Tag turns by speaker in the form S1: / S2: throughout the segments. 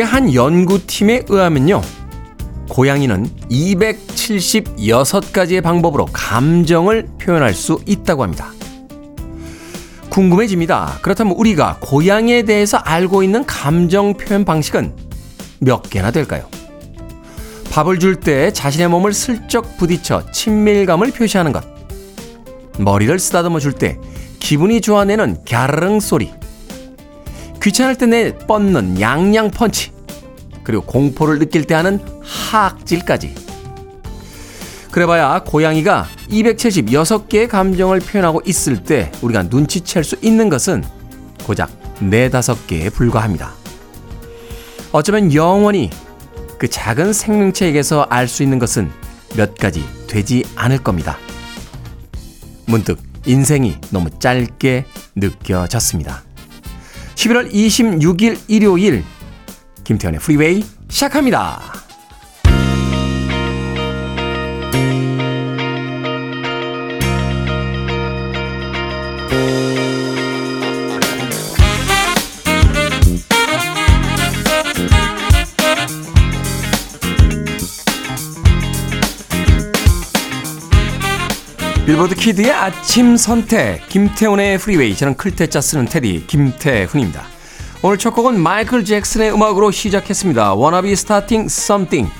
S1: 미국의 한 연구팀에 의하면요. 고양이는 276가지의 방법으로 감정을 표현할 수 있다고 합니다. 궁금해집니다. 그렇다면 우리가 고양이에 대해서 알고 있는 감정 표현 방식은 몇 개나 될까요? 밥을 줄 때 자신의 몸을 슬쩍 부딪혀 친밀감을 표시하는 것. 머리를 쓰다듬어 줄 때 기분이 좋아내는 갸르릉 소리. 귀찮을 때 내 뻗는 양양 펀치. 그리고 공포를 느낄 때 하는 하악질까지. 그래봐야 고양이가 276개의 감정을 표현하고 있을 때 우리가 눈치챌 수 있는 것은 고작 4, 5개에 불과합니다. 어쩌면 영원히 그 작은 생명체에게서 알 수 있는 것은 몇 가지 되지 않을 겁니다. 문득 인생이 너무 짧게 느껴졌습니다. 11월 26일 일요일 김태현의 프리웨이 시작합니다. 빌보드 키드의 아침 선택 김태훈의 프리웨이 저는 클 태 자 쓰는 테디 김태훈입니다. 오늘 첫 곡은 마이클 잭슨의 음악으로 시작했습니다. Be Starting Something.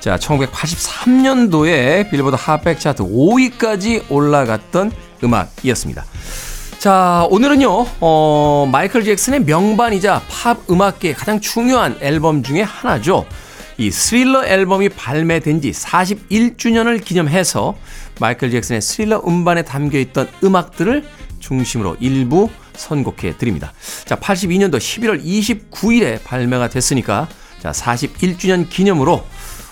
S1: 자, 1983년도에 빌보드 핫백 차트 5위까지 올라갔던 음악이었습니다. 자, 오늘은요, 어, 마이클 잭슨의 명반이자 팝 음악계의 가장 중요한 앨범 중에 하나죠. 이 스릴러 앨범이 발매된 지 41주년을 기념해서 마이클 잭슨의 스릴러 음반에 담겨 있던 음악들을 중심으로 일부 선곡해 드립니다. 자, 82년도 11월 29일에 발매가 됐으니까 자, 41주년 기념으로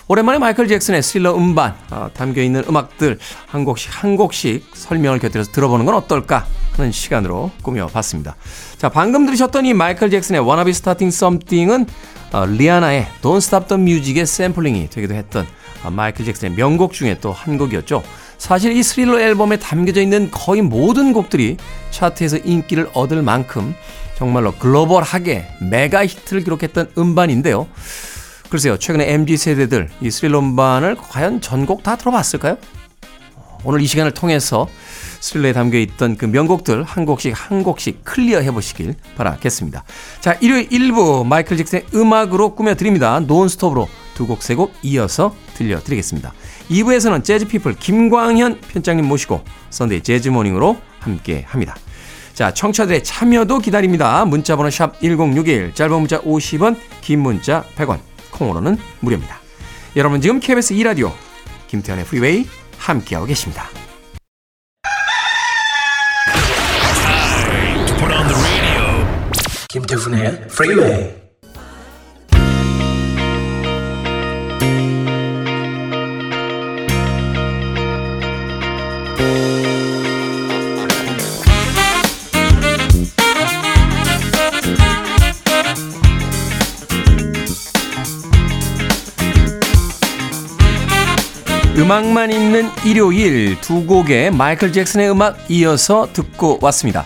S1: 오랜만에 마이클 잭슨의 스릴러 음반 어, 담겨 있는 음악들 한 곡씩 한 곡씩 설명을 곁들여서 들어보는 건 어떨까 하는 시간으로 꾸며봤습니다. 자, 방금 들으셨던 이 마이클 잭슨의 Starting Something은 어, 리아나의 Don't Stop the Music의 샘플링이 되기도 했던 어, 마이클 잭슨의 명곡 중에 또 한 곡이었죠. 사실 이 스릴러 앨범에 담겨져 있는 거의 모든 곡들이 차트에서 인기를 얻을 만큼 정말로 글로벌하게 메가 히트를 기록했던 음반인데요. 글쎄요, 최근에 MZ 세대들 이 스릴러 음반을 과연 전곡 다 들어봤을까요? 오늘 이 시간을 통해서 스릴러에 담겨 있던 그 명곡들 한 곡씩 한 곡씩 클리어 해보시길 바라겠습니다. 자, 일요일 1부 마이클 잭슨의 음악으로 꾸며드립니다. 논스톱으로 두 곡, 세 곡 이어서 들려드리겠습니다. 2부에서는 재즈피플 김광현 편집장님 모시고 Sunday Jazz Morning으로 함께 합니다. 자, 청취자들의 참여도 기다립니다. 문자번호 샵 1061, 짧은 문자 50원, 긴 문자 100원, 콩으로는 무료입니다. 여러분 지금 KBS 2라디오 김태훈의 프리웨이 함께하고 계십니다.
S2: 김태훈의 프리웨이
S1: 음악만 있는 일요일 두 곡의 마이클 잭슨의 음악 이어서 듣고 왔습니다.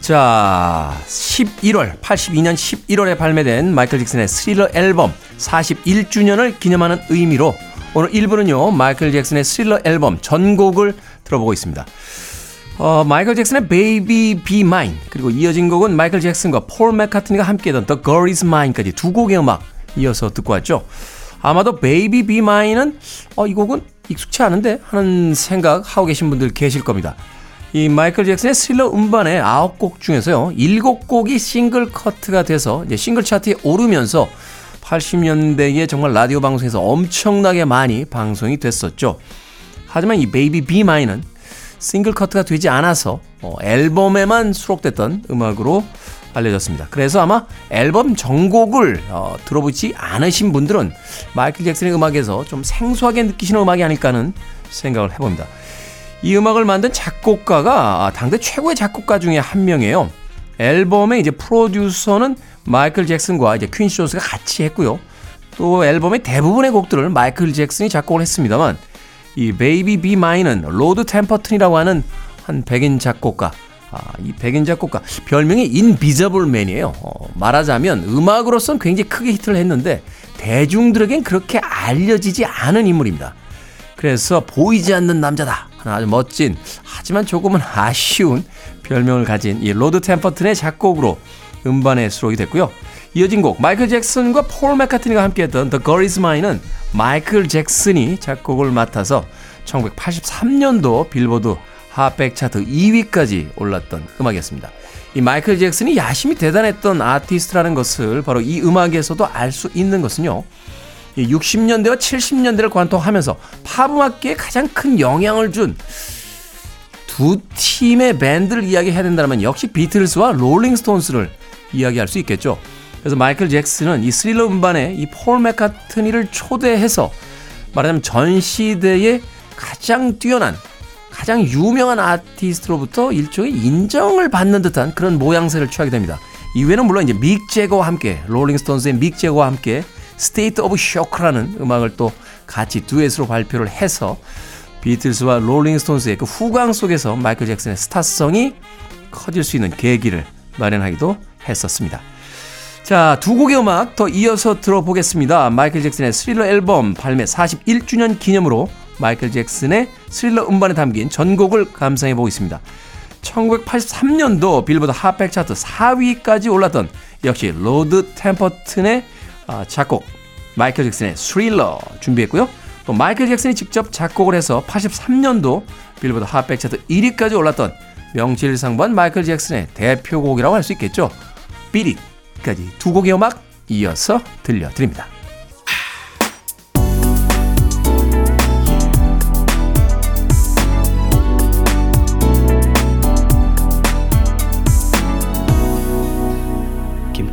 S1: 자, 11월, 82년 11월에 발매된 마이클 잭슨의 스릴러 앨범 41주년을 기념하는 의미로 오늘 1부는요, 마이클 잭슨의 스릴러 앨범 전곡을 들어보고 있습니다. 어, 마이클 잭슨의 Baby Be Mine 그리고 이어진 곡은 마이클 잭슨과 폴 맥카트니가 함께했던 The Girl Is Mine까지 두 곡의 음악 이어서 듣고 왔죠. 아마도 Baby Be Mine은 어, 이 곡은 익숙치 않은데 하는 생각 하고 계신 분들 계실 겁니다. 이 마이클 잭슨의 스릴러 음반의 9곡 중에서요. 7곡이 싱글 커트가 돼서 이제 싱글 차트에 오르면서 80년대에 정말 라디오 방송에서 엄청나게 많이 방송이 됐었죠. 하지만 이 Baby Be Mine은 싱글 커트가 되지 않아서 어, 앨범에만 수록됐던 음악으로 알려졌습니다. 그래서 아마 앨범 전곡을 어, 들어보지 않으신 분들은 마이클 잭슨의 음악에서 좀 생소하게 느끼시는 음악이 아닐까 하는 생각을 해봅니다. 이 음악을 만든 작곡가가 당대 최고의 작곡가 중에 한 명이에요. 앨범의 이제 프로듀서는 마이클 잭슨과 이제 퀸시 존스가 같이 했고요. 또 앨범의 대부분의 곡들을 마이클 잭슨이 작곡을 했습니다만 이 Baby Be Mine은 로드 템퍼튼이라고 하는 한 백인 작곡가 아, 이 백인 작곡가 별명이 Invisible Man이에요. 어, 말하자면 음악으로선 굉장히 크게 히트를 했는데 대중들에겐 그렇게 알려지지 않은 인물입니다. 그래서 보이지 않는 남자다. 아주 멋진 하지만 조금은 아쉬운 별명을 가진 이 로드 템퍼튼의 작곡으로 음반에 수록이 됐고요. 이어진 곡 마이클 잭슨과 폴 맥카트니가 함께했던 The Girl Is Mine은 마이클 잭슨이 작곡을 맡아서 1983년도 빌보드 핫백 차트 2위까지 올랐던 음악이었습니다. 이 마이클 잭슨이 야심이 대단했던 아티스트라는 것을 바로 이 음악에서도 알 수 있는 것은요. 60년대와 70년대를 관통하면서 팝음악계에 가장 큰 영향을 준 두 팀의 밴드를 이야기해야 된다면 역시 비틀스와 롤링스톤스를 이야기할 수 있겠죠. 그래서 마이클 잭슨은 이 스릴러 음반에 이 폴 맥카트니를 초대해서 말하자면 전 시대의 가장 뛰어난 가장 유명한 아티스트로부터 일종의 인정을 받는 듯한 그런 모양새를 취하게 됩니다. 이외에는 물론 이제 믹 재거와 함께 롤링스톤스의 믹 재거와 함께 State of Shock라는 음악을 또 같이 듀엣으로 발표를 해서 비틀스와 롤링스톤스의 그 후광 속에서 마이클 잭슨의 스타성이 커질 수 있는 계기를 마련하기도 했었습니다. 자, 두 곡의 음악 더 이어서 들어보겠습니다. 마이클 잭슨의 스릴러 앨범 발매 41주년 기념으로 마이클 잭슨의 스릴러 음반에 담긴 전곡을 감상해 보겠습니다. 1983년도 빌보드 핫백 차트 4위까지 올랐던 역시 로드 템퍼튼의 아, 작곡 마이클 잭슨의 스릴러 준비했고요. 또 마이클 잭슨이 직접 작곡을 해서 83년도 빌보드 핫백 차트 1위까지 올랐던 명실상부한 마이클 잭슨의 대표곡이라고 할 수 있겠죠. Beat It까지 두 곡의 음악 이어서 들려드립니다.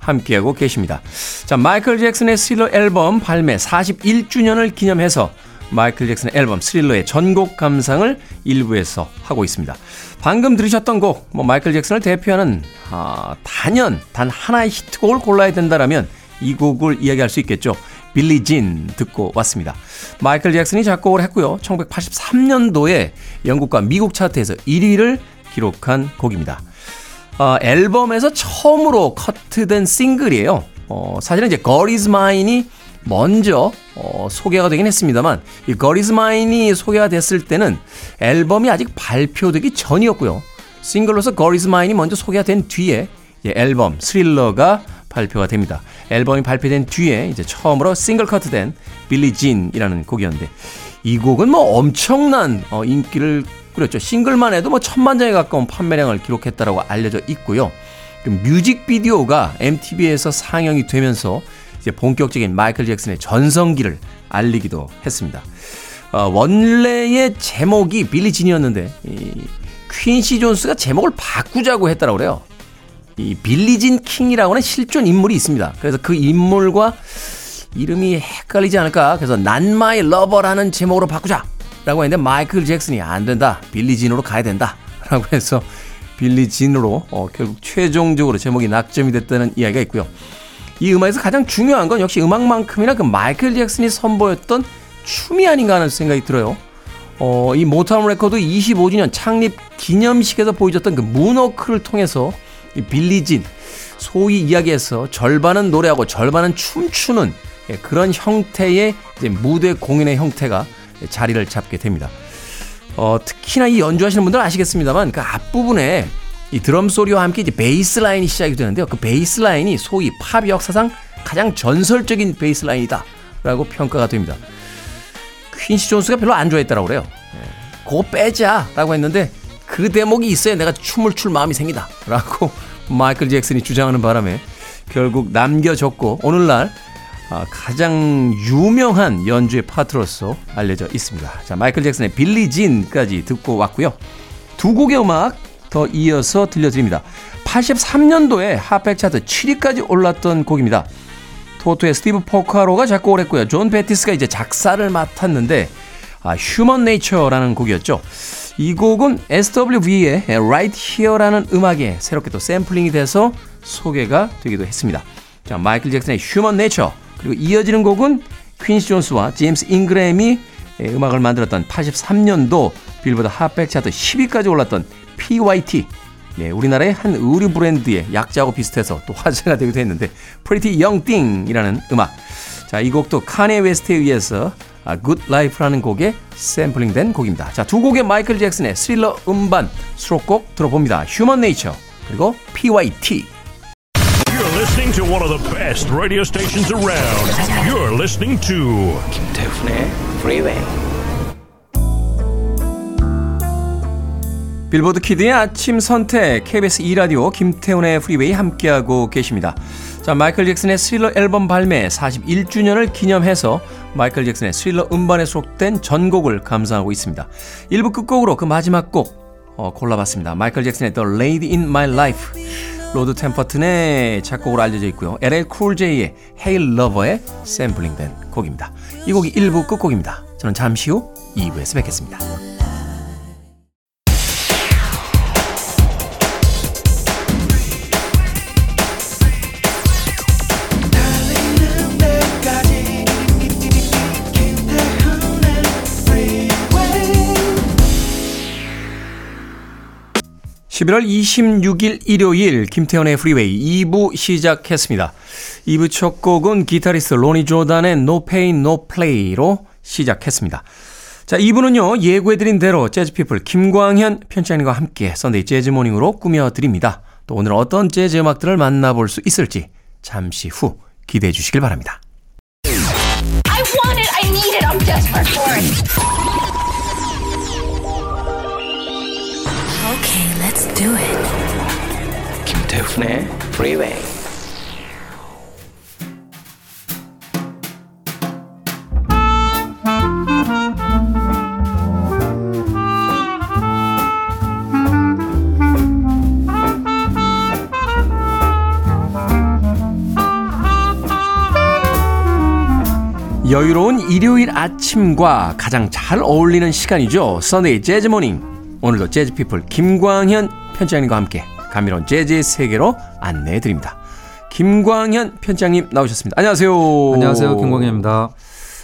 S1: 함께하고 계십니다. 자, 마이클 잭슨의 스릴러 앨범 발매 41주년을 기념해서 마이클 잭슨의 앨범 스릴러의 전곡 감상을 일부에서 하고 있습니다. 방금 들으셨던 곡, 뭐 마이클 잭슨을 대표하는 아, 단연 단 하나의 히트곡을 골라야 된다라면 이 곡을 이야기할 수 있겠죠. 빌리 진 듣고 왔습니다. 마이클 잭슨이 작곡을 했고요. 1983년도에 영국과 미국 차트에서 1위를 기록한 곡입니다. 어, 앨범에서 처음으로 커트된 싱글이에요. 어, 사실은 이제 Girl Is Mine이 먼저 어, 소개가 되긴 했습니다만 이 Girl Is Mine이 소개가 됐을 때는 앨범이 아직 발표되기 전이었고요. 싱글로서 Girl Is Mine이 먼저 소개가 된 뒤에 앨범 스릴러가 발표가 됩니다. 앨범이 발표된 뒤에 이제 처음으로 싱글 커트된 빌리 진이라는 곡이었는데 이 곡은 뭐 엄청난 어, 인기를 끌었죠. 싱글만 해도 뭐 천만 장에 가까운 판매량을 기록했다라고 알려져 있고요. 그 뮤직비디오가 MTV에서 상영이 되면서 이제 본격적인 마이클 잭슨의 전성기를 알리기도 했습니다. 어, 원래의 제목이 빌리 진이었는데 이 퀸시 존스가 제목을 바꾸자고 했다라고 그래요. 이 빌리진 킹이라고 는 실존 인물이 있습니다. 그래서 그 인물과 이름이 헷갈리지 않을까. 그래서 Not My Lover라는 제목으로 바꾸자. 라고 했는데 마이클 잭슨이 안 된다. 빌리 진으로 가야 된다. 라고 해서 빌리 진으로 어, 결국 최종적으로 제목이 낙점이 됐다는 이야기가 있고요. 이 음악에서 가장 중요한 건 역시 음악만큼이나 그 마이클 잭슨이 선보였던 춤이 아닌가 하는 생각이 들어요. 어, 이 모타운 레코드 25주년 창립 기념식에서 보여줬던 그 문워크를 통해서 이 빌리진 소위 이야기해서 절반은 노래하고 절반은 춤추는 예, 그런 형태의 무대 공연의 형태가 자리를 잡게 됩니다. 어, 특히나 이 연주하시는 분들 아시겠습니다만 그 앞부분에 이 드럼 소리와 함께 이제 베이스 라인이 시작이 되는데요. 그 베이스 라인이 소위 팝 역사상 가장 전설적인 베이스 라인이다라고 평가가 됩니다. 퀸시 존스가 별로 안 좋아했다라고 그래요. 예, 그거 빼자라고 했는데 그 대목이 있어야 내가 춤을 출 마음이 생긴다. 라고 마이클 잭슨이 주장하는 바람에 결국 남겨졌고 오늘날 아, 가장 유명한 연주의 파트로서 알려져 있습니다. 자, 마이클 잭슨의 빌리 진까지 듣고 왔고요. 두 곡의 음악 더 이어서 들려드립니다. 83년도에 핫백 차트 7위까지 올랐던 곡입니다. 토토의 스티브 포카로가 작곡을 했고요. 존 베티스가 이제 작사를 맡았는데 아, Human Nature라는 곡이었죠. 이 곡은 SWV의 Right Here라는 음악에 새롭게 또 샘플링이 돼서 소개가 되기도 했습니다. 자, 마이클 잭슨의 Human Nature 그리고 이어지는 곡은 퀸시 존스와 제임스 잉그램이 음악을 만들었던 83년도 빌보드 핫백 차트 10위까지 올랐던 PYT 네, 우리나라의 한 의류 브랜드의 약자하고 비슷해서 또 화제가 되기도 했는데 Pretty Young Thing이라는 음악. 자, 이 곡도 카녜 웨스트에 의해서 아, Good Life라는 곡에 샘플링된 곡입니다. 자, 두 곡의 마이클 잭슨의 스릴러 음반 수록곡 들어봅니다. Human Nature 그리고 PYT.
S3: Listening to one of the best radio stations around. You're listening to
S2: 김태훈의 Freeway.
S1: 빌보드 키드의 아침 선택 KBS 2 라디오 김태훈의 Freeway 함께하고 계십니다. 자, 마이클 잭슨의 스릴러 앨범 발매 41주년을 기념해서 마이클 잭슨의 스릴러 음반에 수록된 전곡을 감상하고 있습니다. 1부 끝곡으로 그 마지막 곡 어, 골라봤습니다. 마이클 잭슨의 The Lady in My Life 로드 템퍼튼의 작곡으로 알려져 있고요. LL Cool J의 Hey Lover의 샘플링된 곡입니다. 이 곡이 1부 끝곡입니다. 저는 잠시 후 2부에서 뵙겠습니다. 11월 26일 일요일 김태훈의 Freeway 2부 시작했습니다. 2부 첫 곡은 기타리스트 로니 조단의 No Pay No Play로 시작했습니다. 자, 2부는요, 예고해드린 대로 재즈피플 김광현 편집장님과 함께 Sunday Jazz Morning으로 꾸며드립니다. 또 오늘 어떤 재즈 음악들을 만나볼 수 있을지 잠시 후 기대해 주시길 바랍니다.
S4: Let's do it.
S2: 김태훈의 Freeway.
S1: 여유로운 일요일 아침과 가장 잘 어울리는 시간이죠. Sunday Jazz Morning. 오늘도 재즈피플 김광현 편장님과 함께 감미로운 재즈의 세계로 안내해 드립니다. 김광현 편장님 나오셨습니다. 안녕하세요.
S5: 안녕하세요. 김광현입니다.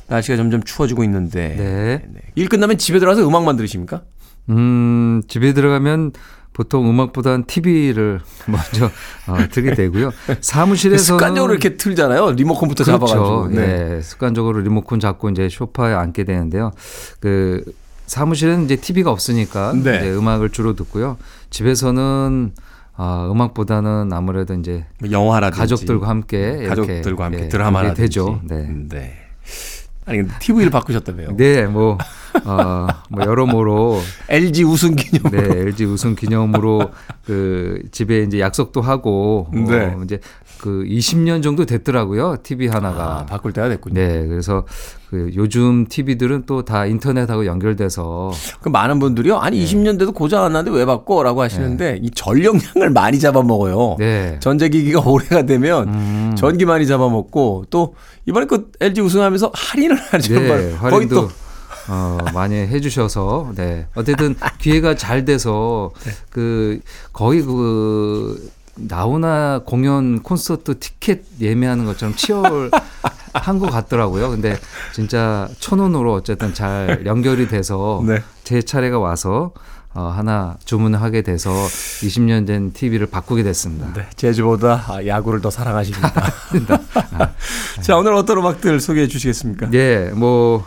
S1: 날씨가 점점 추워지고 있는데
S5: 네.
S1: 네. 일 끝나면 집에 들어가서 음악만 들으십니까?
S5: 음, 집에 들어가면 보통 음악보다는 TV를 먼저 어, 틀게 되고요. 사무실에서는
S1: 습관적으로 이렇게 틀잖아요. 리모컨부터
S5: 그렇죠.
S1: 잡아가지고.
S5: 네. 습관적으로 리모컨 잡고 이제 소파에 앉게 되는데요. 그 사무실은 이제 TV가 없으니까
S1: 네.
S5: 이제 음악을 주로 듣고요. 집에서는 아, 음악보다는 아무래도 이제
S1: 뭐 영화라든지
S5: 가족들과 함께 이렇게,
S1: 가족들과 함께
S5: 예,
S1: 드라마라든지
S5: 되죠. 네.
S1: 네. 아니 근데 TV를 바꾸셨다며요.
S5: 네, 뭐, 어, 뭐 여러모로
S1: LG 우승 기념.
S5: 네, LG 우승 기념으로 그 집에 이제 약속도 하고
S1: 네.
S5: 어, 이제 그 20년 정도 됐더라고요. TV 하나가.
S1: 아, 바꿀 때가 됐군요.
S5: 네, 그래서 그 요즘 TV들은 또 다 인터넷하고 연결돼서
S1: 그 많은 분들이요. 아니 20년 돼도 고장 안 나는데 왜 바꿔라고 하시는데 이 전력량을 많이 잡아먹어요.
S5: 네.
S1: 전자기기가 오래가 되면
S5: 음.
S1: 전기 많이 잡아먹고 또 이번에 그 LG 우승하면서 할인을 하죠.
S5: 네,
S1: 거의 또
S5: 어, 많이 해주셔서 네 어쨌든 기회가 잘 돼서
S1: 네.
S5: 그 거의 그 나훈아 공연 콘서트 티켓 예매하는 것처럼 치열 한 것 같더라고요. 근데 진짜 천 원으로 어쨌든 잘 연결이 돼서
S1: 네.
S5: 제 차례가 와서 어, 하나 주문을 하게 돼서 20년 된 TV를 바꾸게 됐습니다.
S1: 네, 아, 야구를 더 사랑하십니다. 자 오늘 어떤 음악들 소개해 주시겠습니까?
S5: 예, 뭐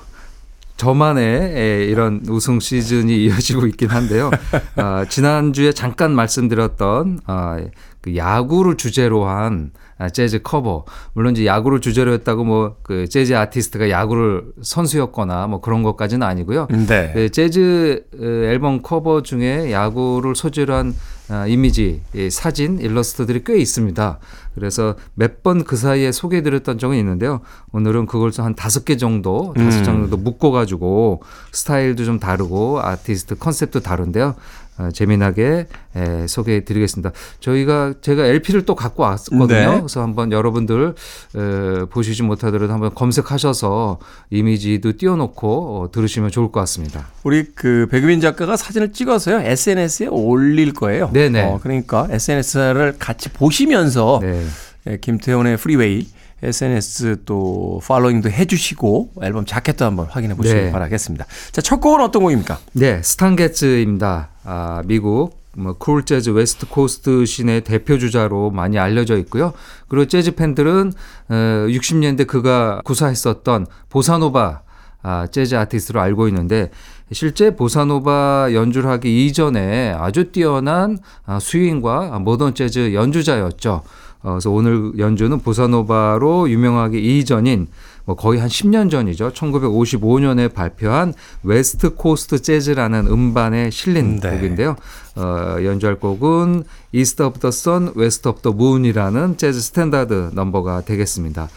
S5: 저만의 예, 이런 우승 시즌이 이어지고 있긴 한데요. 아, 지난주에 잠깐 말씀드렸던 아, 그 야구를 주제로 한 아, 재즈 커버. 물론 이제 야구를 주제로 했다고 뭐 그 재즈 아티스트가 야구를 선수였거나 뭐 그런 것까지는 아니고요.
S1: 네.
S5: 그 재즈 어, 앨범 커버 중에 야구를 소재로 한 아, 이미지, 이 사진, 일러스트들이 꽤 있습니다. 그래서 몇 번 그 사이에 소개해드렸던 적은 있는데요. 오늘은 그걸 한 다섯 개 정도, 다섯 장 정도 묶어가지고 스타일도 좀 다르고 아티스트 컨셉도 다른데요. 어, 재미나게 에, 소개해 드리겠습니다. 저희가 제가 LP를 또 갖고 왔거든요.
S1: 네.
S5: 그래서 한번 여러분들 에, 보시지 못하더라도 한번 검색하셔서 이미지도 띄워놓고 어, 들으시면 좋을 것 같습니다.
S1: 우리 그 백유민 작가가 사진을 찍어서요 SNS에 올릴 거예요.
S5: 네네.
S1: 어, 그러니까 SNS를 같이 보시면서
S5: 네.
S1: 예, 김태훈의 Freeway SNS 또 following도 해주시고 앨범 자켓도 한번 확인해 보시기
S5: 네.
S1: 바라겠습니다. 자, 첫 곡은 어떤 곡입니까?
S5: 네, 스탄 게츠입니다. 아, 미국 뭐 쿨 재즈 West Coast scene의 대표 주자로 많이 알려져 있고요. 그리고 재즈 팬들은 어, 60년대 그가 구사했었던 보사노바 아, 재즈 아티스트로 알고 있는데 실제 보사노바 연주를 하기 이전에 아주 뛰어난 아, 스윙과 모던 재즈 연주자였죠. 어, 그래서 오늘 연주는 보사노바로 유명하기 이전인 뭐 거의 한 10년 전이죠. 1955년에 발표한 West Coast Jazz라는 음반에 실린
S1: 네.
S5: 곡인데요. 어, 연주할 곡은 East of the Sun, West of the Moon이라는 재즈 스탠다드 넘버가 되겠습니다.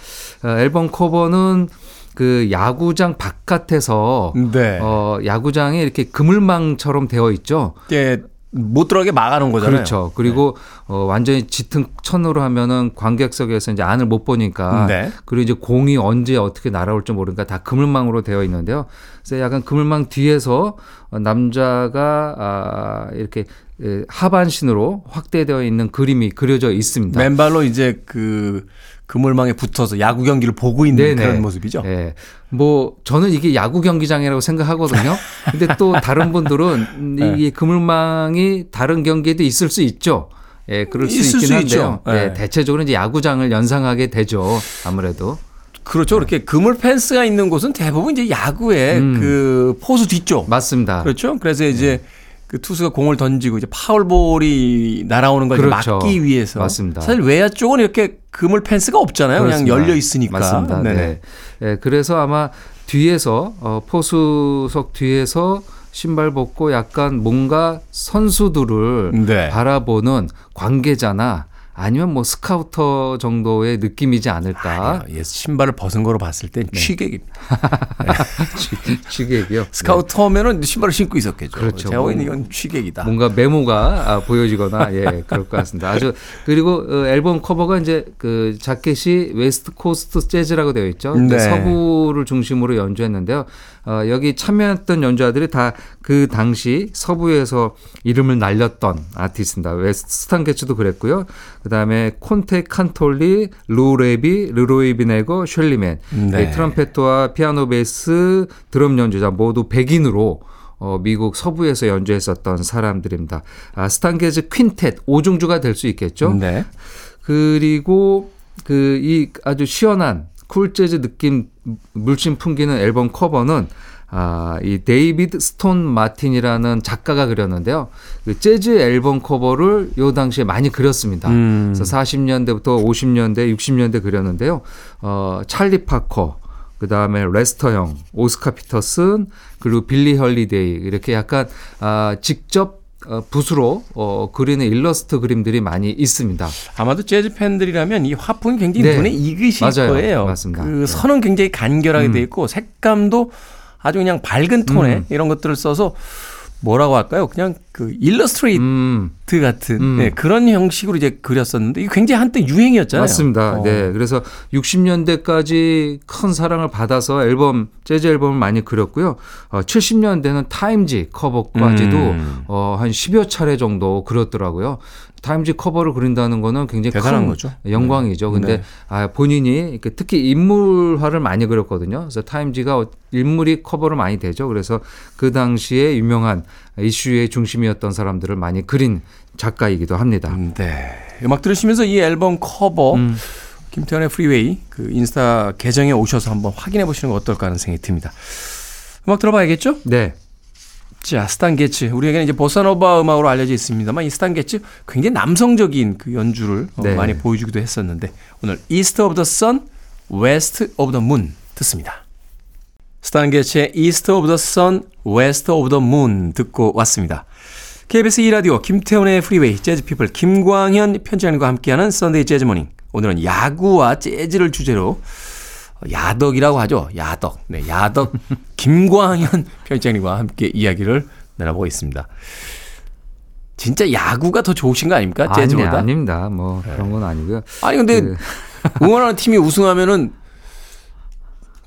S5: 어, 앨범 커버는 그 야구장 바깥에서
S1: 네.
S5: 어, 야구장이 이렇게 그물망처럼 되어 있죠.
S1: 이게 못 들어가게 막아놓은 거잖아요.
S5: 그렇죠. 그리고 어, 완전히 짙은 천으로 하면은 관객석에서 이제 안을 못 보니까
S1: 네.
S5: 그리고 이제 공이 언제 어떻게 날아올지 모르니까 다 그물망으로 되어 있는데요. 그래서 약간 그물망 뒤에서 어, 남자가 아, 이렇게 에, 하반신으로 확대되어 있는 그림이 그려져 있습니다.
S1: 맨발로 이제 그 그물망에 붙어서 야구 경기를 보고 있는
S5: 네네.
S1: 그런 모습이죠.
S5: 예. 뭐 저는 이게 야구 경기장이라고 생각하거든요. 근데 또 다른 분들은
S1: 네.
S5: 이게 그물망이 다른 경기에도 있을 수 있죠. 예, 그럴 수 있긴
S1: 수
S5: 한데요.
S1: 네.
S5: 예, 대체적으로 이제 야구장을 연상하게 되죠. 아무래도.
S1: 그렇죠. 그렇게 그물 펜스가 있는 곳은 대부분 이제 야구의
S5: 음.
S1: 그 포수 뒤쪽.
S5: 맞습니다.
S1: 그렇죠. 그래서 이제 그 투수가 공을 던지고 이제 파울볼이 날아오는 걸
S5: 그렇죠.
S1: 막기 위해서
S5: 맞습니다.
S1: 사실 외야 쪽은 이렇게 그물 펜스가 없잖아요.
S5: 그렇습니다.
S1: 그냥 열려 있으니까.
S5: 맞습니다.
S1: 네네.
S5: 네. 예, 그래서 아마 뒤에서 어, 포수석 뒤에서 신발 벗고 약간 뭔가 선수들을
S1: 네.
S5: 바라보는 관계자나 아니면 뭐 스카우터 정도의 느낌이지 않을까.
S1: 아니요. 예, 신발을 벗은 거로 봤을 땐
S5: 네.
S1: 취객입니다.
S5: 취객이요.
S1: 스카우터면은 신발을 신고 있었겠죠.
S5: 그렇죠.
S1: 제가 보기에는
S5: 뭐,
S1: 이건 취객이다.
S5: 뭔가 메모가 아, 보여지거나 예 그럴 것 같습니다. 아주 그리고 어, 앨범 커버가 이제 그 자켓이 West Coast Jazz라고 되어 있죠.
S1: 네.
S5: 서부를 중심으로 연주했는데요. 어, 여기 참여했던 연주자들이 다 그 당시 서부에서 이름을 날렸던 아티스트입니다. 웨스트 스탄 게츠도 그랬고요. 그 다음에 콘테 칸돌리, 루 레비, 르로이 비네거, 셜리맨,
S1: 네.
S5: 이 트럼펫과 피아노 베이스, 드럼 연주자 모두 백인으로 어, 미국 서부에서 연주했었던 사람들입니다. 아, 스탄 게츠 퀸텟, 오중주가 될 수 있겠죠.
S1: 네.
S5: 그리고 그 이 아주 시원한 쿨 재즈 느낌 물씬 풍기는 앨범 커버는 아, 이 데이비드 스톤 마틴이라는 작가가 그렸는데요. 그 재즈 앨범 커버를 요 당시에 많이 그렸습니다.
S1: 음.
S5: 그래서 40년대부터 50년대, 60년대 그렸는데요. 어, 찰리 파커, 그 다음에 레스터 영, 오스카 피터슨, 그리고 빌리 홀리데이 이렇게 약간 아, 직접 어, 붓으로 어, 그리는 일러스트 그림들이 많이 있습니다.
S1: 아마도 재즈 팬들이라면 이 화풍이 굉장히
S5: 네.
S1: 눈에 익으실
S5: 맞아요.
S1: 거예요.
S5: 맞습니다.
S1: 그
S5: 네.
S1: 선은 굉장히 간결하게
S5: 음.
S1: 돼 있고 색감도 아주 그냥 밝은 톤에
S5: 음.
S1: 이런 것들을 써서 뭐라고 할까요? 그냥 그 illustrate
S5: 음,
S1: 같은
S5: 음.
S1: 네, 그런 형식으로 이제 그렸었는데 이게 굉장히 한때 유행이었잖아요.
S5: 맞습니다.
S1: 어.
S5: 네. 그래서 60년대까지 큰 사랑을 받아서 앨범, 재즈 앨범을 많이 그렸고요. 어, 70년대는 타임지 커버까지도
S1: 음.
S5: 어, 한 10여 차례 정도 그렸더라고요. 타임지 커버를 그린다는 거는 굉장히
S1: 대단한
S5: 큰
S1: 거죠.
S5: 영광이죠. 근데
S1: 네.
S5: 아, 본인이 특히 인물화를 많이 그렸거든요. 그래서 타임지가 인물이 커버를 많이 되죠. 그래서 그 당시에 유명한 이슈의 중심이었던 사람들을 많이 그린 작가이기도 합니다.
S1: 네. 음악 들으시면서 이 앨범 커버
S5: 음.
S1: 김태훈의 Freeway 그 인스타 계정에 오셔서 한번 확인해 보시는 거 어떨까 하는 생각이 듭니다. 음악 들어봐야겠죠?
S5: 네.
S1: 자, 스탄 게츠. 우리에게는 이제 보사노바 음악으로 알려져 있습니다만 이 스탄 게츠 굉장히 남성적인 그 연주를 어,
S5: 네.
S1: 많이 보여주기도 했었는데 오늘 East of the Sun, West of the Moon 듣습니다. 스탄 게츠의 East of the Sun, West of the Moon 듣고 왔습니다. KBS 2라디오 김태훈의 프리웨이 재즈피플 김광현 편집장님과 함께하는 Sunday Jazz Morning. 오늘은 야구와 재즈를 주제로 야덕이라고 하죠. 야덕. 네, 야덕 김광현 편집장님과 함께 이야기를 나눠보고 있습니다. 진짜 야구가 더 좋으신 거 아닙니까?
S5: 아니,
S1: 재즈보다?
S5: 아닙니다. 뭐 그런 건 아니고요.
S1: 아니 근데
S5: 그-
S1: 응원하는 팀이 우승하면은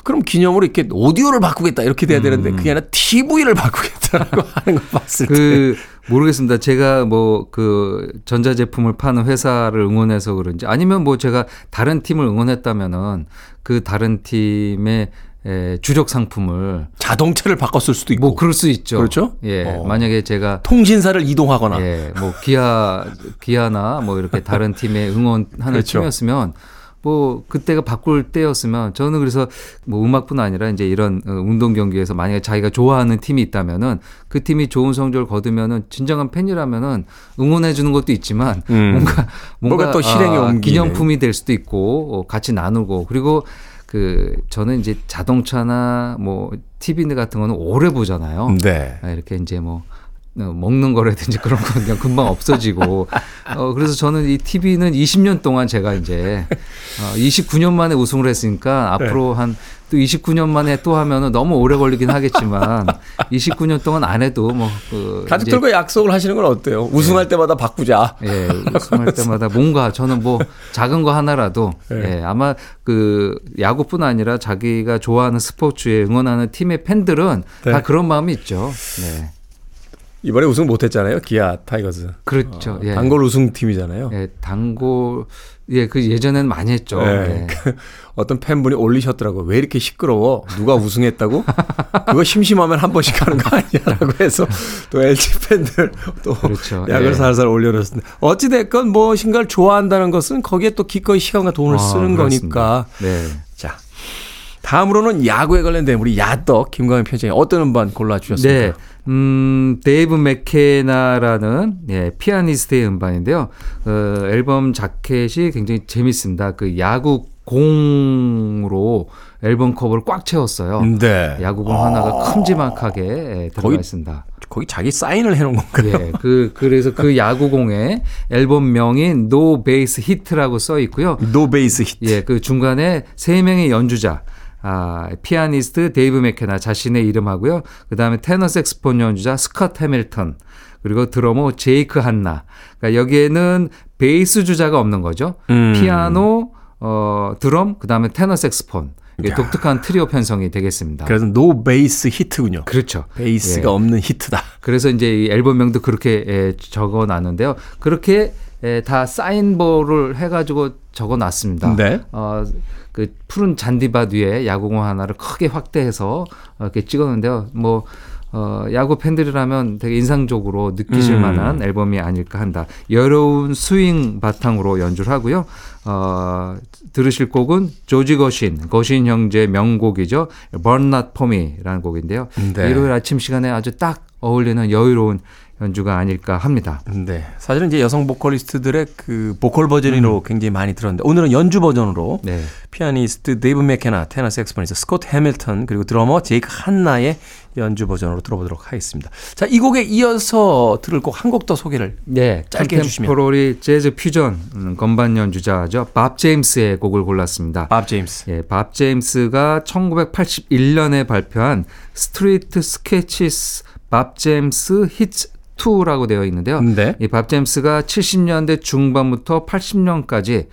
S1: 그럼 기념으로 이렇게 오디오를 바꾸겠다 이렇게 돼야 되는데 그게 아니라 TV를 바꾸겠다라고 하는 거 봤을 때
S5: 그 모르겠습니다. 제가 뭐 그 전자제품을 파는 회사를 응원해서 그런지 아니면 뭐 제가 다른 팀을 응원했다면은 그 다른 팀의 에, 주력 상품을
S1: 자동차를 바꿨을 수도 있고
S5: 뭐 그럴 수 있죠.
S1: 그렇죠?
S5: 예.
S1: 어.
S5: 만약에 제가
S1: 통신사를 이동하거나
S5: 예, 뭐 기아 기아나 뭐 이렇게 다른 팀에 응원하는
S1: 그렇죠.
S5: 팀이었으면 뭐 그때가 바꿀 때였으면 저는 그래서 뭐 음악뿐 아니라 이제 이런 어, 운동 경기에서 만약에 자기가 좋아하는 팀이 있다면은 그 팀이 좋은 성적을 거두면은 진정한 팬이라면은 응원해 주는 것도 있지만
S1: 음.
S5: 뭔가
S1: 뭔가 또 실행에 옮기는.
S5: 기념품이 될 수도 있고 어, 같이 나누고 그리고 그 저는 이제 자동차나 뭐 TV 같은 거는 오래 보잖아요.
S1: 네.
S5: 아, 이렇게 이제 뭐 어, 먹는 거라든지 그런 건 그냥 금방 없어지고 어 그래서 저는 이 TV는 20년 동안 제가 이제 어 29년 만에 우승을 했으니까 앞으로
S1: 네.
S5: 한또 29년 만에 또 하면은 너무 오래 걸리긴 하겠지만 29년 동안 안 해도 뭐그
S1: 가족들과 약속을 하시는 건 어때요? 우승할 때마다 바꾸자.
S5: 예, 우승할 때마다 뭔가 저는 뭐 작은 거 하나라도
S1: 네.
S5: 예, 아마 그 야구뿐 아니라 자기가 좋아하는 스포츠에 응원하는 팀의 팬들은
S1: 네.
S5: 다 그런 마음이 있죠. 네.
S1: 이번에 우승 못했잖아요. 기아 타이거즈.
S5: 그렇죠. 예.
S1: 단골 우승 팀이잖아요.
S5: 예, 단골 예, 그 예전에는 많이 했죠.
S1: 네.
S5: 예.
S1: 그 어떤 팬분이 올리셨더라고. 왜 이렇게 시끄러워? 누가 우승했다고? 그거 심심하면 한 번씩 하는 거 아니야라고 해서 또 LG 팬들 또
S5: 그렇죠.
S1: 약을
S5: 예.
S1: 살살 올려놓습니다. 어찌 됐건 무엇인가를 좋아한다는 것은 거기에 또 기꺼이 시간과 돈을
S5: 아,
S1: 쓰는
S5: 그렇습니다.
S1: 거니까.
S5: 네.
S1: 자. 다음으로는 야구에 관련된 우리 야덕 김광현 편집장이 어떤 음반 골라 주셨습니까?
S5: 네. 음, 데이브 맥케나라는 예, 피아니스트의 음반인데요. 어, 앨범 자켓이 굉장히 재밌습니다. 그 야구 공으로 앨범 커버를 꽉 채웠어요.
S1: 네.
S5: 야구공 하나가 큼지막하게 예, 들어가 있습니다.
S1: 거기 자기 사인을 해놓은 건가요?
S5: 예, 그 그래서 그 야구공에 앨범명이 No Base Hit라고 써 있고요.
S1: No Bass Hit.
S5: 예, 그 중간에 세 명의 연주자, 아, 피아니스트 데이브 맥케나 자신의 이름하고요. 그 다음에 테너 색스폰 연주자 스컷 해밀턴, 그리고 드러머 제이크 한나. 그러니까 여기에는 베이스 주자가 없는 거죠.
S1: 음.
S5: 피아노, 어, 드럼, 그 다음에 테너 색스폰. 독특한 트리오 편성이 되겠습니다.
S1: 그래서 No Bass Hit군요.
S5: 그렇죠.
S1: 베이스가
S5: 예.
S1: 없는 히트다.
S5: 그래서 이제 이 앨범명도 그렇게 예, 적어 놨는데요. 그렇게 예, 다 사인볼을 해가지고 적어 놨습니다.
S1: 네.
S5: 어, 그 푸른 잔디밭 위에 야구공 하나를 크게 확대해서 어, 이렇게 찍었는데요. 뭐, 어, 야구 팬들이라면 되게 인상적으로 느끼실
S1: 음.
S5: 만한 앨범이 아닐까 한다. 여러운 스윙 바탕으로 연주를 하고요. 어, 들으실 곡은 조지 거신, 거신 형제의 명곡이죠. Burn Not For Me라는 곡인데요.
S1: 네.
S5: 일요일 아침 시간에 아주 딱 어울리는 여유로운 연주가 아닐까 합니다.
S1: 네. 사실은 이제 여성 보컬리스트들의 그 보컬 버전으로 굉장히 많이 들었는데 오늘은 연주 버전으로
S5: 네.
S1: 피아니스트 데이브 맥케나, 테너 saxophonist 스콧 해밀턴 그리고 드러머 제이크 한나의 연주 버전으로 들어보도록 하겠습니다. 자, 이 곡에 이어서 들을 곡 한 곡 더 소개를
S5: 네,
S1: 짧게 해 주시면.
S5: contemporary 재즈 퓨전 음, 건반 연주자죠. 밥 제임스의 곡을 골랐습니다.
S1: 밥 제임스.
S5: 예, 밥 제임스가 1981년에 발표한 Street Sketches Bob James Hits 2라고 되어 있는데요.
S1: 네.
S5: 이 밥 제임스가 70년대 중반부터 80년까지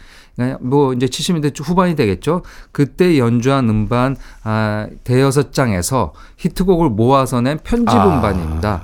S5: 뭐 이제 70년대 후반이 되겠죠. 그때 연주한 음반 아, 대여섯 장에서 히트곡을 모아서 낸 편집
S1: 아.
S5: 음반입니다.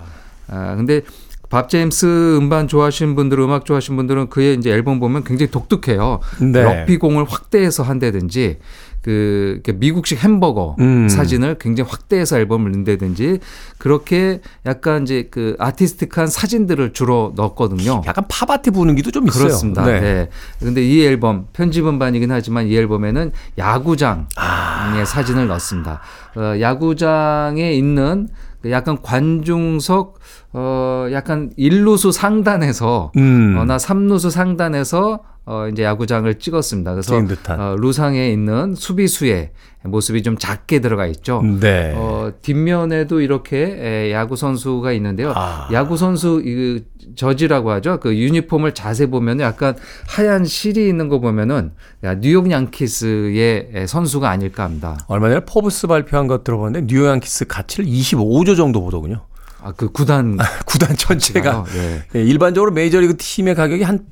S5: 아, 근데 밥 제임스 음반 좋아하시는 분들, 음악 좋아하시는 분들은 그의 이제 앨범 보면 굉장히 독특해요.
S1: 네.
S5: 럭비공을 확대해서 한다든지 그 미국식 햄버거
S1: 음.
S5: 사진을 굉장히 확대해서 앨범을 넣는다든지 그렇게 약간 이제 그 아티스틱한 사진들을 주로 넣었거든요.
S1: 약간 팝아티 분위기도 좀 있어요.
S5: 그렇습니다. 네. 근데 이 앨범 편집 음반이긴 하지만 이 앨범에는 야구장의
S1: 아.
S5: 사진을 넣습니다. 어, 야구장에 있는 그 약간 관중석 어 약간 일루수 상단에서
S1: 음.
S5: 어, 나 삼루수 상단에서 어 이제 야구장을 찍었습니다. 그래서. 어, 루상에 있는 수비수의 모습이 좀 작게 들어가 있죠.
S1: 네.
S5: 어, 뒷면에도 이렇게 에, 야구 선수가 있는데요.
S1: 아.
S5: 야구 선수 이 저지라고 하죠. 그 유니폼을 자세히 보면 약간 하얀 실이 있는 거 보면은 야, 뉴욕 양키스의 에, 선수가 아닐까 합니다.
S1: 얼마 전에 포브스 발표한 것 들어봤는데 뉴욕 양키스 가치를 25조 정도 보더군요.
S5: 아, 그 구단
S1: 구단 전체가
S5: 네.
S1: 예, 일반적으로 메이저리그 팀의 가격이 한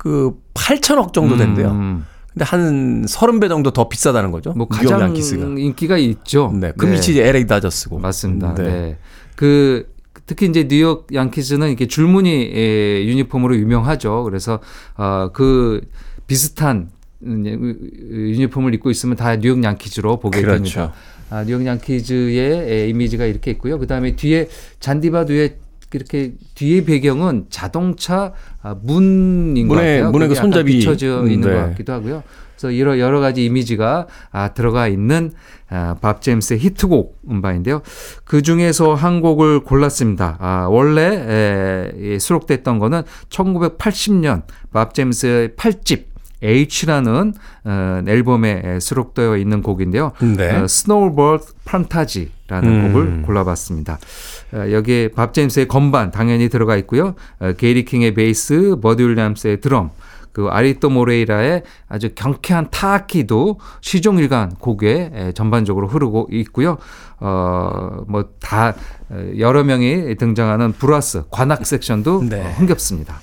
S1: 그 8천억 정도 된대요.
S5: 음,
S1: 근데 한 30배 정도 더 비싸다는 거죠.
S5: 뭐 가장
S1: 양키스가.
S5: 인기가 있죠.
S1: 네. 금일치 이제 LA 다저스고.
S5: 맞습니다.
S1: 네.
S5: 네. 그 특히 이제 뉴욕 양키즈는 이렇게 줄무늬 의 유니폼으로 유명하죠. 그래서 어그 비슷한 유니폼을 입고 있으면 다 뉴욕 양키즈로 보게
S1: 그렇죠.
S5: 됩니다. 아, 뉴욕 양키즈의 이미지가 이렇게 있고요. 그 다음에 뒤에 잔디바 뒤에 이렇게 뒤에 배경은 자동차 아, 문인 것 같아요.
S1: 문에 그 손잡이.
S5: 비춰져
S1: 음,
S5: 있는
S1: 네.
S5: 것 같기도 하고요. 그래서 여러 여러 가지 이미지가 아, 들어가 있는 아, 밥 제임스의 히트곡 음반인데요. 그 중에서 한 곡을 골랐습니다. 아, 원래 에, 예, 수록됐던 거는 1980년 밥 제임스의 8집 H라는 어, 앨범에 수록되어 있는 곡인데요.
S1: 네.
S5: 어, 스노우볼 판타지라는
S1: 음.
S5: 곡을 골라봤습니다. 어, 여기에 밥 제임스의 건반 당연히 들어가 있고요. 어, 게리 킹의 베이스, 버디 윌리엄스의 드럼, 그 아이르토 모레이라의 아주 경쾌한 타악기도 시종일관 곡에 에, 전반적으로 흐르고 있고요. 어, 뭐 다 여러 명이 등장하는 브라스 관악 섹션도
S1: 네.
S5: 어, 흥겹습니다.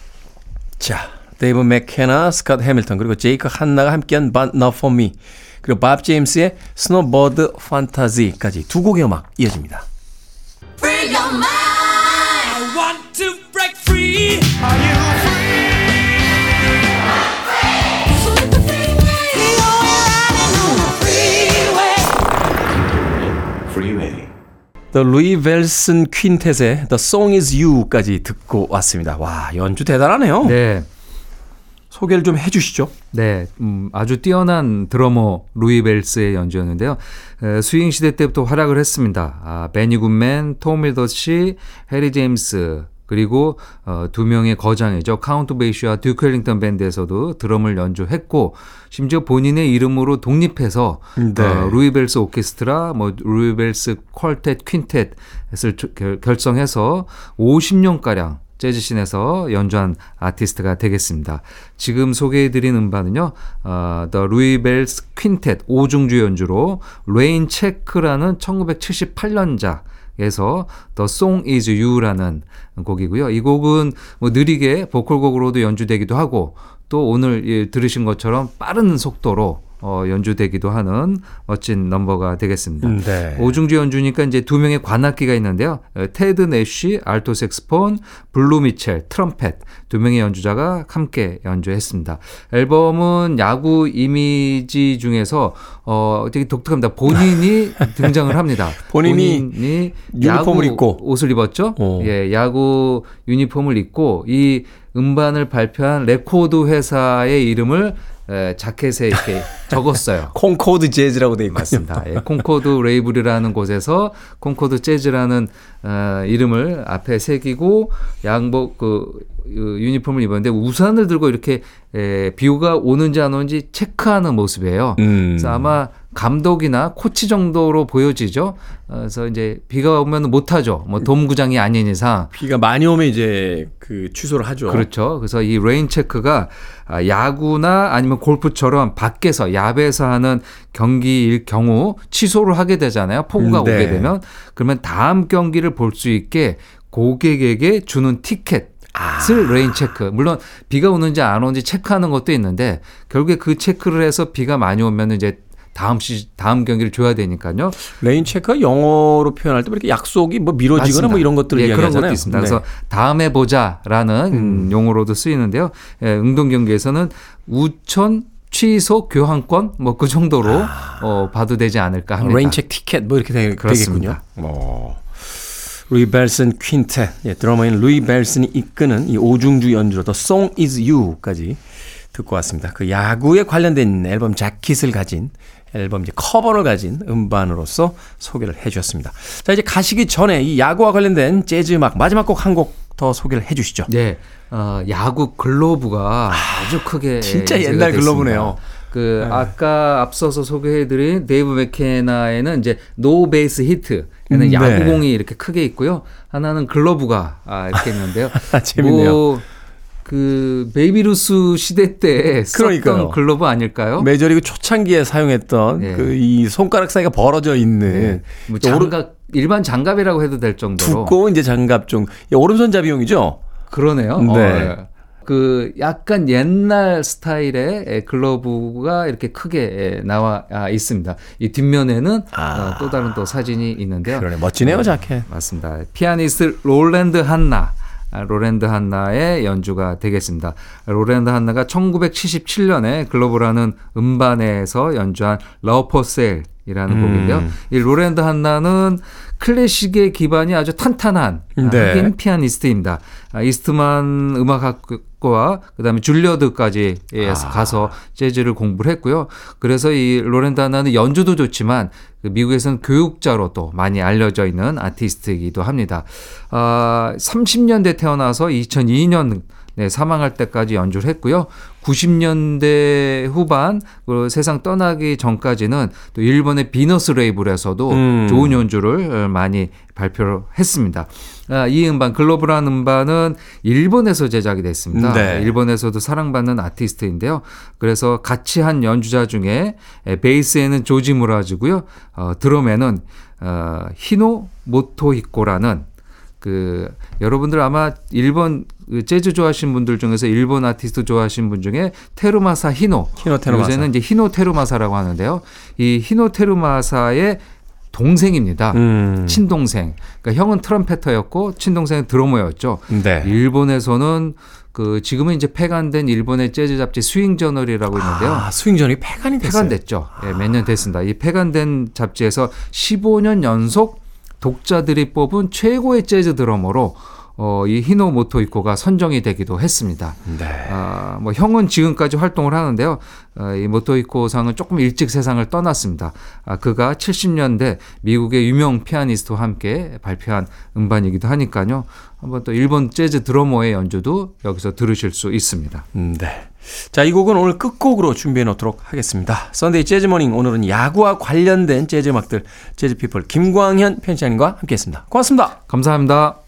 S1: 자, 데이브 맥케나, 스캇 해밀턴 그리고 제이크 한나가 함께한 But Not For Me 그리고 밥 제임스의 Snowbird Fantasy까지 두 곡의 음악 이어집니다.
S4: Free your mind.
S2: I want to break free. Are you
S4: With the freeway. You're riding on the freeway.
S2: Freeway.
S1: The Louis Velson 퀸텟의 The Song Is You까지 듣고 왔습니다. 와, 연주 대단하네요.
S5: 네.
S1: 소개를 좀 해주시죠.
S5: 네, 음, 아주 뛰어난 드러머 루이 벨스의 연주였는데요. 에, 스윙 시대 때부터 활약을 했습니다. 아, 베니 굿맨, 토미 도시, 해리 제임스, 그리고 어, 두 명의 거장이죠. 카운트 베이시와 듀크 엘링턴 밴드에서도 드럼을 연주했고 심지어 본인의 이름으로 독립해서
S1: 네.
S5: 어, 루이 벨슨 오케스트라, 뭐 루이 벨슨 쿼텟, 퀸텟을 조- 결- 결성해서 50년 가량 재즈신에서 연주한 아티스트가 되겠습니다. 지금 소개해드린 음반은요, 어, The Louie Bellson Quintet 5중주 연주로 Rain Check라는 1978년작 에서 The Song Is You라는 곡이고요. 이 곡은 뭐 느리게 보컬곡으로도 연주되기도 하고 또 오늘 예, 들으신 것처럼 빠른 속도로 어, 연주되기도 하는 멋진 넘버가 되겠습니다.
S1: 네.
S5: 오중주 연주니까 이제 두 명의 관악기가 있는데요. 어, 테드 내쉬, 알토 색스폰, 블루 미첼, 트럼펫 두 명의 연주자가 함께 연주했습니다. 앨범은 야구 이미지 중에서 어 되게 독특합니다. 본인이 등장을 합니다.
S1: 본인이
S5: 본인이
S1: 유니폼을 입고.
S5: 옷을 입었죠.
S1: 어.
S5: 예, 야구 유니폼을 입고 이 음반을 발표한 레코드 회사의 이름을 에, 자켓에 이렇게 적었어요.
S1: 콩코드 재즈라고 돼 있군요.
S5: 맞습니다. 예, 콩코드 레이블이라는 곳에서 콩코드 재즈라는 어, 이름을 앞에 새기고 양복 그그 유니폼을 입었는데 우산을 들고 이렇게 에, 비가 오는지 안 오는지 체크하는 모습이에요.
S1: 음.
S5: 그래서 아마 감독이나 코치 정도로 보여지죠. 어, 그래서 이제 비가 오면 못하죠. 뭐 돔구장이 아닌 이상
S1: 비가 많이 오면 이제 그 취소를 하죠.
S5: 그렇죠. 그래서 이 rain check가 아, 야구나 아니면 골프처럼 밖에서 야외에서 하는 경기일 경우 취소를 하게 되잖아요. 폭우가
S1: 음, 네.
S5: 오게 되면 그러면 다음 경기를 볼 수 있게 고객에게 주는 티켓 을 rain check. 물론 비가 오는지 안 오는지 체크하는 것도 있는데 결국에 그 체크를 해서 비가 많이 오면 이제 다음 시 다음 경기를 줘야 되니까요.
S1: rain check가 영어로 표현할 때 이렇게 약속이 뭐 미뤄지거나. 뭐 이런 것들을
S5: 예, 그런
S1: 이야기하잖아요.
S5: 것도 있습니다.
S1: 네.
S5: 그래서 다음에 보자라는 음, 용어로도 쓰이는데요. 예, 운동 경기에서는 우천 취소 교환권 뭐 그 정도로 어, 봐도 되지 않을까 합니다.
S1: rain check 티켓 뭐 이렇게 되, 되겠군요. 어. 루이 벨슨 퀸텟, 예, 드러머인 루이 벨슨이 이끄는 이 오중주 연주로 The Song Is You까지 듣고 왔습니다. 그 야구에 관련된 앨범 자켓을 가진 앨범 이제 커버를 가진 음반으로서 소개를 해주셨습니다. 자 이제 가시기 전에 이 야구와 관련된 재즈 음악 마지막 곡 한 곡 더 소개를 해주시죠.
S5: 네, 어, 야구 글로브가 아주 크게
S1: 진짜 옛날. 글러브네요.
S5: 그 아까 앞서서 소개해드린 데이브 맥케나에는 이제 No Bass Hit 에는
S1: 음, 네.
S5: 야구공이 이렇게 크게 있고요. 하나는 글러브가 아, 이렇게 있는데요.
S1: 재밌네요.
S5: 뭐, 그 베이브 루스 시대 때
S1: 그러니까요.
S5: 썼던 글러브 아닐까요?
S1: 메이저리그 초창기에 사용했던
S5: 예.
S1: 그이 손가락 사이가 벌어져 있는
S5: 네. 뭐
S1: 오른-
S5: 장갑 일반 장갑이라고 해도 될 정도로
S1: 두꺼운 이제 장갑 중이 오른손잡이용이죠.
S5: 그러네요.
S1: 네.
S5: 어, 예. 그 약간 옛날 스타일의 에, 글러브가 이렇게 크게 에, 나와 아, 있습니다. 이 뒷면에는
S1: 아.
S5: 어, 또 다른 또 사진이 있는데요.
S1: 그러네 멋지네요 자켓.
S5: 맞습니다. 피아니스트 롤랜드 한나. 아, 롤랜드 한나의 연주가 되겠습니다. 롤랜드 한나가 1977년에 Glove라는 음반에서 연주한 러퍼셀 이라는
S1: 음.
S5: 곡인데요. 이 롤랜드 한나는 클래식의 기반이 아주 탄탄한 아,
S1: 네.
S5: 흑인 피아니스트입니다. 아, 이스트만 음악학교와 그다음에 줄리어드까지 예,
S1: 아.
S5: 가서 재즈를 공부를 했고요. 그래서 이 롤랜드 한나는 연주도 좋지만 그 미국에서는 교육자로 또 많이 알려져 있는 아티스트이기도 합니다. 아, 30년대 태어나서 2002년 네, 사망할 때까지 연주를 했고요. 90년대 후반 그리고 세상 떠나기 전까지는 또 일본의 비너스 레이블에서도
S1: 음.
S5: 좋은 연주를 어, 많이 발표를 했습니다. 아, 이 음반 Glove라는 음반은 일본에서 제작이 됐습니다.
S1: 네.
S5: 일본에서도 사랑받는 아티스트인데요. 그래서 같이 한 연주자 중에 에, 베이스에는 조지 므라즈고요. 어, 드럼에는 어, 히노 모토히코라는 그 여러분들 아마 일본 그 재즈 좋아하시는 분들 중에서 일본 아티스트 좋아하시는 분 중에 테루마사 히노,
S1: 히노 테루마사.
S5: 요새는 이제 히노 테루마사라고 하는데요. 이 히노 테루마사의 동생입니다.
S1: 음.
S5: 친동생. 그러니까 형은 트럼페터였고 친동생은 드러머였죠.
S1: 네.
S5: 일본에서는 그 지금은 이제 폐간된 일본의 재즈 잡지 스윙 저널이라고 있는데요.
S1: 아, 스윙전이 폐간이 됐어요.
S5: 폐간됐죠. 예, 몇 년 됐습니다. 이 폐간된 잡지에서 15년 연속 독자들이 뽑은 최고의 재즈 드러머로 어, 이 히노 모토 이코가 선정이 되기도 했습니다.
S1: 네.
S5: 아, 뭐 형은 지금까지 활동을 하는데요. 어, 이 모토히코 상은 조금 일찍 세상을 떠났습니다. 아, 그가 70년대 미국의 유명 피아니스트와 함께 발표한 음반이기도 하니까요. 한번 또 일본 재즈 드러머의 연주도 여기서 들으실 수 있습니다.
S1: 음, 네. 자, 이 곡은 오늘 끝곡으로 준비해 놓도록 하겠습니다. Sunday Jazz Morning 오늘은 야구와 관련된 재즈 음악들 재즈 피플 김광현 편집장님과 함께 했습니다. 고맙습니다.
S5: 감사합니다.